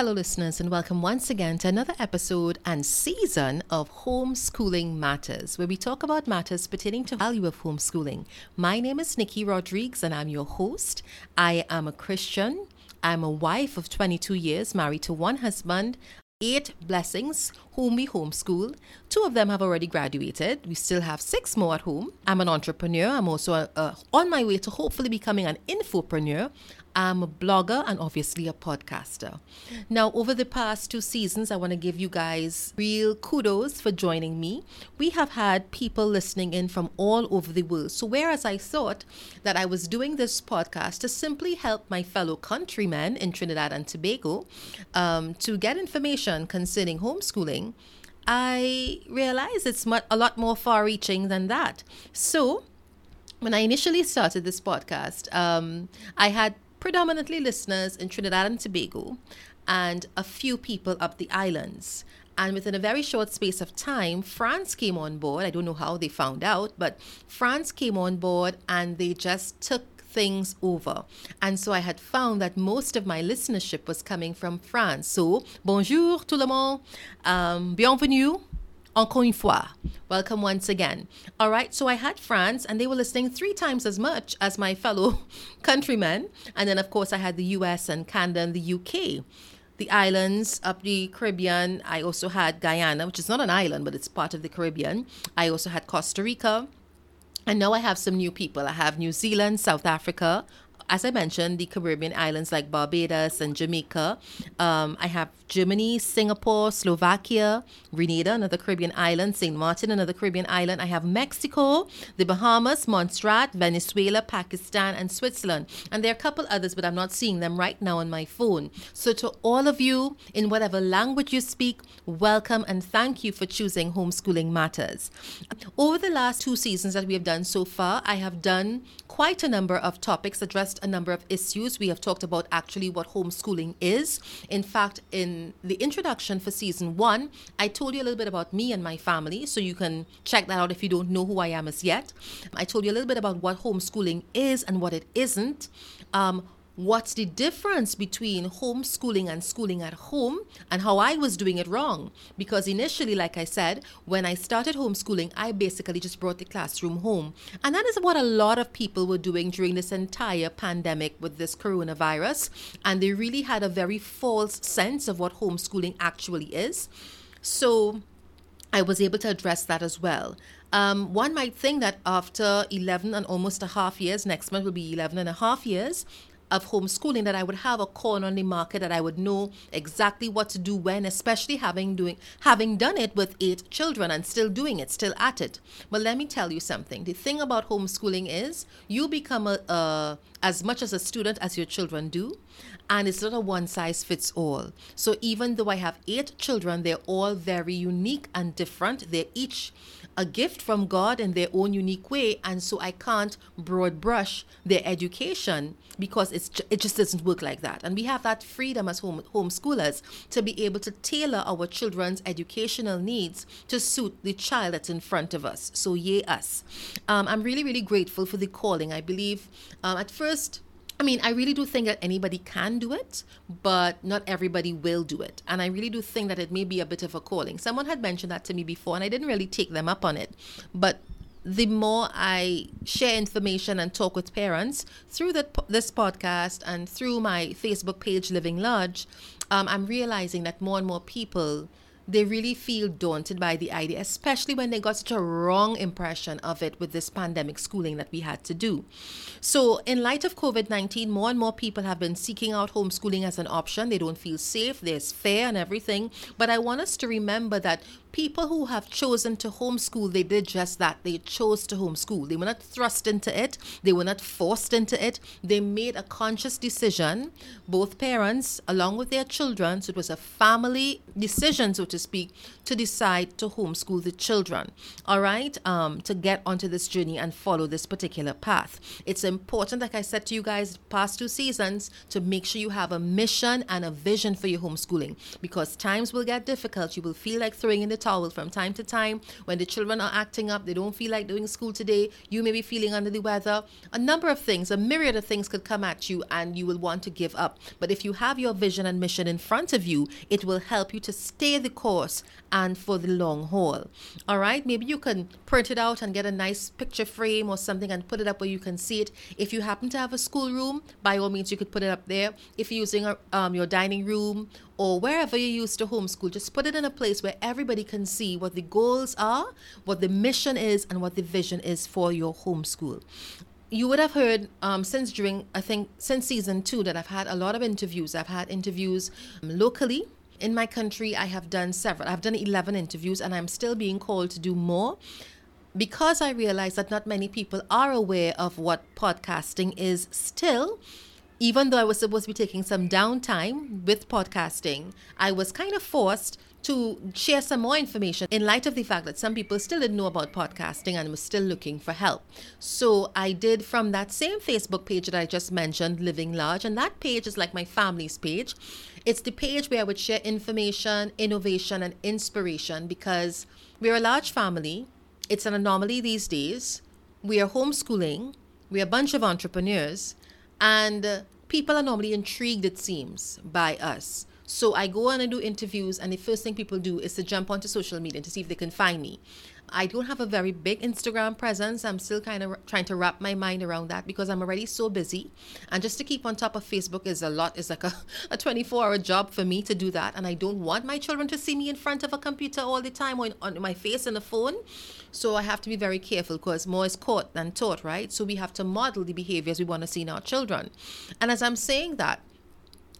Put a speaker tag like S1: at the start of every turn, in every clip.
S1: Hello, listeners, and welcome once again to another episode and season of Homeschooling Matters, where we talk about matters pertaining to value of homeschooling. My name is Niki Rodrigues, and I'm your host. I am a Christian. I'm a wife of 22 years, married to one husband, eight blessings whom we homeschool. Two of them have already graduated. We still have six more at home. I'm an entrepreneur. I'm also uh, on my way to hopefully becoming an infopreneur. I'm a blogger and obviously a podcaster. Now, over the past two seasons, I want to give you guys real kudos for joining me. We have had people listening in from all over the world. So, whereas I thought that I was doing this podcast to simply help my fellow countrymen in Trinidad and Tobago um, to get information concerning homeschooling, I realized it's a lot more far reaching than that. So, when I initially started this podcast, um, I had predominantly listeners in Trinidad and Tobago and a few people up the islands. And within a very short space of time, France came on board. I don't know how they found out, but France came on board and they just took things over. And so I had found that most of my listenership was coming from France. So, bonjour tout le monde, um, bienvenue encore une fois. Welcome once again. All right, so I had France, and they were listening three times as much as my fellow countrymen. And then, of course, I had the US and Canada and the UK. The islands up the Caribbean, I also had Guyana, which is not an island, but it's part of the Caribbean. I also had Costa Rica. And now I have some new people. I have New Zealand, South Africa, as I mentioned, the Caribbean islands like Barbados and Jamaica. Um, I have Germany, Singapore, Slovakia, Grenada, another Caribbean island, St. Martin, another Caribbean island. I have Mexico, the Bahamas, Montserrat, Venezuela, Pakistan, and Switzerland. And there are a couple others, but I'm not seeing them right now on my phone. So, to all of you, in whatever language you speak, welcome and thank you for choosing Homeschooling Matters. Over the last two seasons that we have done so far, I have done quite a number of topics addressed a number of issues. We have talked about actually what homeschooling is. In fact, in the introduction for season one, I told you a little bit about me and my family, so you can check that out if you don't know who I am as yet. I told you a little bit about what homeschooling is and what it isn't. Um, what's the difference between homeschooling and schooling at home and how I was doing it wrong. Because initially, like I said, when I started homeschooling, I basically just brought the classroom home. And that is what a lot of people were doing during this entire pandemic with this coronavirus. And they really had a very false sense of what homeschooling actually is. So I was able to address that as well. Um, one might think that after 11 and almost a half years, next month will be 11 and a half years, of homeschooling that I would have a corner on the market that I would know exactly what to do when, especially having doing having done it with eight children and still doing it, still at it. But let me tell you something. The thing about homeschooling is you become a, a as much as a student as your children do, and it's not a one size fits all. So even though I have eight children, they're all very unique and different. They're each a gift from God in their own unique way, and so I can't broad brush their education because it's it just doesn't work like that. And we have that freedom as home homeschoolers to be able to tailor our children's educational needs to suit the child that's in front of us. So yay us! Um, I'm really really grateful for the calling. I believe um, at first I mean, I really do think that anybody can do it, but not everybody will do it. And I really do think that it may be a bit of a calling. Someone had mentioned that to me before, and I didn't really take them up on it. But the more I share information and talk with parents through the, this podcast and through my Facebook page, Living Large, um, I'm realizing that more and more people they really feel daunted by the idea, especially when they got such a wrong impression of it with this pandemic schooling that we had to do. So, in light of COVID 19, more and more people have been seeking out homeschooling as an option. They don't feel safe, there's fear and everything. But I want us to remember that people who have chosen to homeschool, they did just that. They chose to homeschool. They were not thrust into it, they were not forced into it. They made a conscious decision, both parents, along with their children. So it was a family decision, so to speak, to decide to homeschool the children. All right, um, to get onto this journey and follow this particular path. It's important, like I said to you guys past two seasons, to make sure you have a mission and a vision for your homeschooling because times will get difficult. You will feel like throwing in the towel from time to time. When the children are acting up, they don't feel like doing school today, you may be feeling under the weather. A number of things, a myriad of things could come at you and you will want to give up. But if you have your vision and mission in front of you, it will help you to stay the course and for the long haul. All right, maybe you can print it out and get a nice picture frame or something and put it up where you can see it. If you happen to have a schoolroom, by all means, you could put it up there. If you're using um, your dining room or wherever you used to homeschool, just put it in a place where everybody can see what the goals are, what the mission is, and what the vision is for your homeschool you would have heard um, since during I think since season two that I've had a lot of interviews. I've had interviews locally in my country, I have done several. I've done 11 interviews and I'm still being called to do more because I realize that not many people are aware of what podcasting is still. Even though I was supposed to be taking some downtime with podcasting, I was kind of forced to share some more information in light of the fact that some people still didn't know about podcasting and was still looking for help. So I did from that same Facebook page that I just mentioned, Living Large, and that page is like my family's page. It's the page where I would share information, innovation, and inspiration because we're a large family. It's an anomaly these days. We are homeschooling. We're a bunch of entrepreneurs. And people are normally intrigued, it seems, by us. So I go on and do interviews, and the first thing people do is to jump onto social media to see if they can find me. I don't have a very big Instagram presence. I'm still kind of trying to wrap my mind around that because I'm already so busy. And just to keep on top of Facebook is a lot, is like a, a 24 hour job for me to do that. And I don't want my children to see me in front of a computer all the time or in, on my face and the phone. So I have to be very careful because more is caught than taught, right? So we have to model the behaviors we want to see in our children. And as I'm saying that,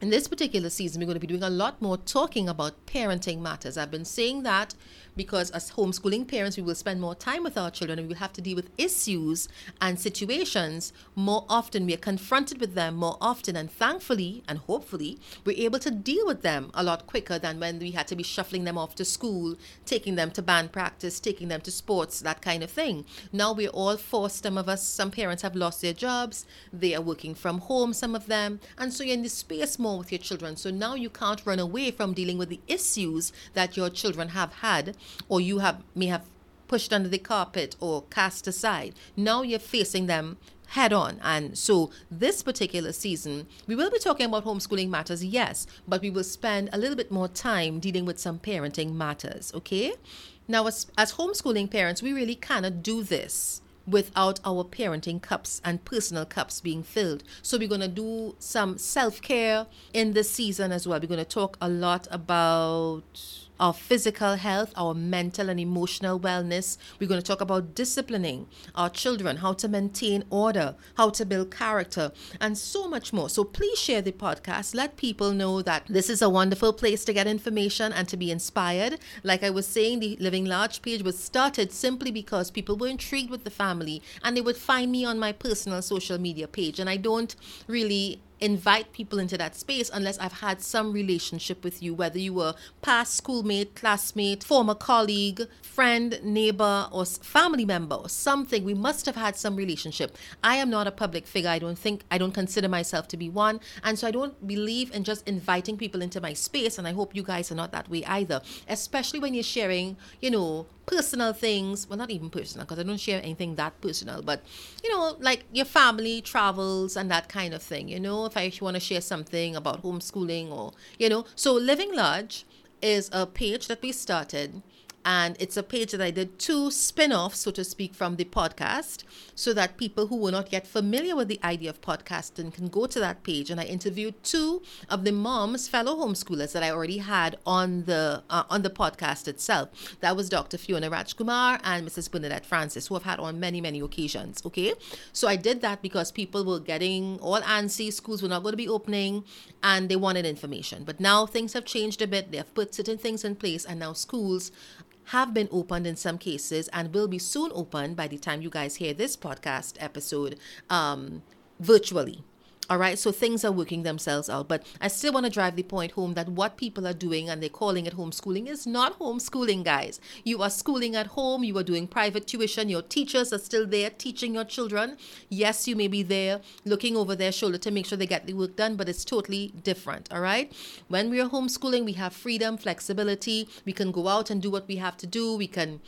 S1: in this particular season, we're going to be doing a lot more talking about parenting matters. I've been saying that because as homeschooling parents, we will spend more time with our children and we will have to deal with issues and situations more often. We are confronted with them more often, and thankfully and hopefully, we're able to deal with them a lot quicker than when we had to be shuffling them off to school, taking them to band practice, taking them to sports, that kind of thing. Now we're all forced, some of us, some parents have lost their jobs, they are working from home, some of them, and so you're in the space more with your children. So now you can't run away from dealing with the issues that your children have had or you have may have pushed under the carpet or cast aside. Now you're facing them head on. And so, this particular season, we will be talking about homeschooling matters, yes, but we will spend a little bit more time dealing with some parenting matters, okay? Now, as, as homeschooling parents, we really cannot do this without our parenting cups and personal cups being filled. So, we're going to do some self care in this season as well. We're going to talk a lot about our physical health, our mental and emotional wellness. We're going to talk about disciplining our children, how to maintain order, how to build character, and so much more. So please share the podcast. Let people know that this is a wonderful place to get information and to be inspired. Like I was saying, the Living Large page was started simply because people were intrigued with the family and they would find me on my personal social media page. And I don't really invite people into that space unless I've had some relationship with you, whether you were past schoolmate, classmate, former colleague, friend, neighbor, or family member, or something. We must have had some relationship. I am not a public figure. I don't think, I don't consider myself to be one. And so I don't believe in just inviting people into my space. And I hope you guys are not that way either, especially when you're sharing, you know, personal things. Well, not even personal, because I don't share anything that personal, but you know, like your family travels and that kind of thing. You know, if I want to share something about homeschooling or you know, so Living Large is a page that we started and it's a page that I did two spin offs, so to speak, from the podcast, so that people who were not yet familiar with the idea of podcasting can go to that page. And I interviewed two of the moms, fellow homeschoolers that I already had on the uh, on the podcast itself. That was Dr. Fiona Rajkumar and Mrs. Bernadette Francis, who I've had on many, many occasions. Okay. So I did that because people were getting all antsy, schools were not going to be opening, and they wanted information. But now things have changed a bit. They have put certain things in place, and now schools have been opened in some cases and will be soon opened by the time you guys hear this podcast episode um, virtually. All right, so things are working themselves out. But I still want to drive the point home that what people are doing and they're calling it homeschooling is not homeschooling, guys. You are schooling at home, you are doing private tuition, your teachers are still there teaching your children. Yes, you may be there looking over their shoulder to make sure they get the work done, but it's totally different. All right, when we are homeschooling, we have freedom, flexibility, we can go out and do what we have to do, we can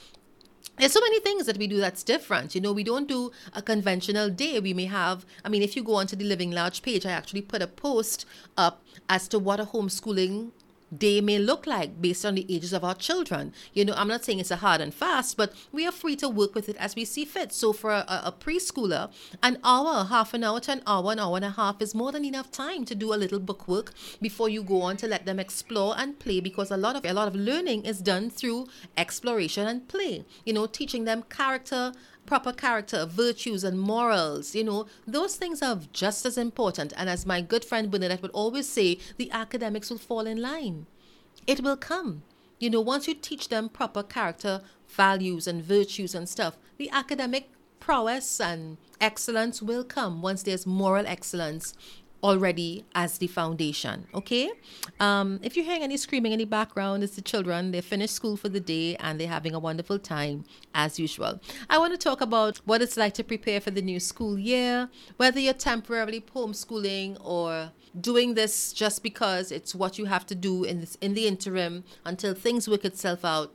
S1: there's so many things that we do that's different. You know, we don't do a conventional day. We may have, I mean, if you go onto the Living Large page, I actually put a post up as to what a homeschooling day may look like based on the ages of our children. You know, I'm not saying it's a hard and fast, but we are free to work with it as we see fit. So for a, a preschooler, an hour, half an hour to an hour, an hour and a half is more than enough time to do a little book work before you go on to let them explore and play because a lot of a lot of learning is done through exploration and play. You know, teaching them character proper character, virtues, and morals, you know, those things are just as important. And as my good friend Bernadette would always say, the academics will fall in line. It will come. You know, once you teach them proper character, values, and virtues and stuff, the academic prowess and excellence will come once there's moral excellence already as the foundation. Okay. Um, if you're hearing any screaming in the background, it's the children. They finished school for the day and they're having a wonderful time as usual. I want to talk about what it's like to prepare for the new school year, whether you're temporarily homeschooling or doing this just because it's what you have to do in this in the interim until things work itself out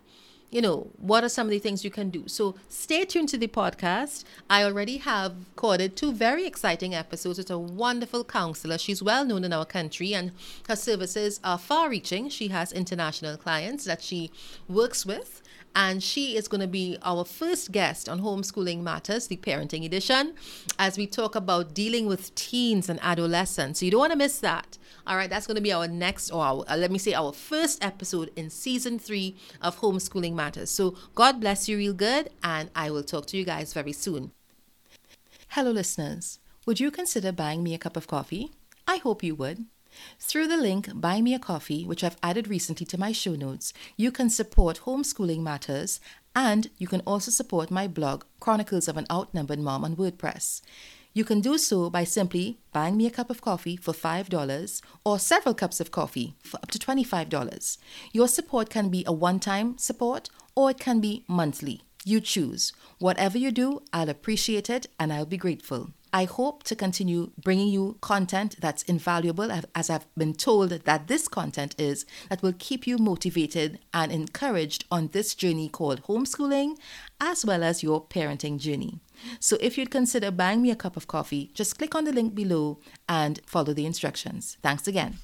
S1: you know, what are some of the things you can do? So stay tuned to the podcast. I already have recorded two very exciting episodes with a wonderful counselor. She's well known in our country and her services are far reaching. She has international clients that she works with and she is going to be our first guest on Homeschooling Matters, the parenting edition, as we talk about dealing with teens and adolescents. So you don't want to miss that. All right, that's going to be our next, or our, uh, let me say, our first episode in season three of Homeschooling Matters. So God bless you real good, and I will talk to you guys very soon. Hello, listeners. Would you consider buying me a cup of coffee? I hope you would. Through the link Buy Me a Coffee, which I've added recently to my show notes, you can support Homeschooling Matters and you can also support my blog, Chronicles of an Outnumbered Mom on WordPress. You can do so by simply buying me a cup of coffee for $5 or several cups of coffee for up to $25. Your support can be a one time support or it can be monthly. You choose. Whatever you do, I'll appreciate it and I'll be grateful. I hope to continue bringing you content that's invaluable, as I've been told that this content is, that will keep you motivated and encouraged on this journey called homeschooling, as well as your parenting journey. So if you'd consider buying me a cup of coffee, just click on the link below and follow the instructions. Thanks again.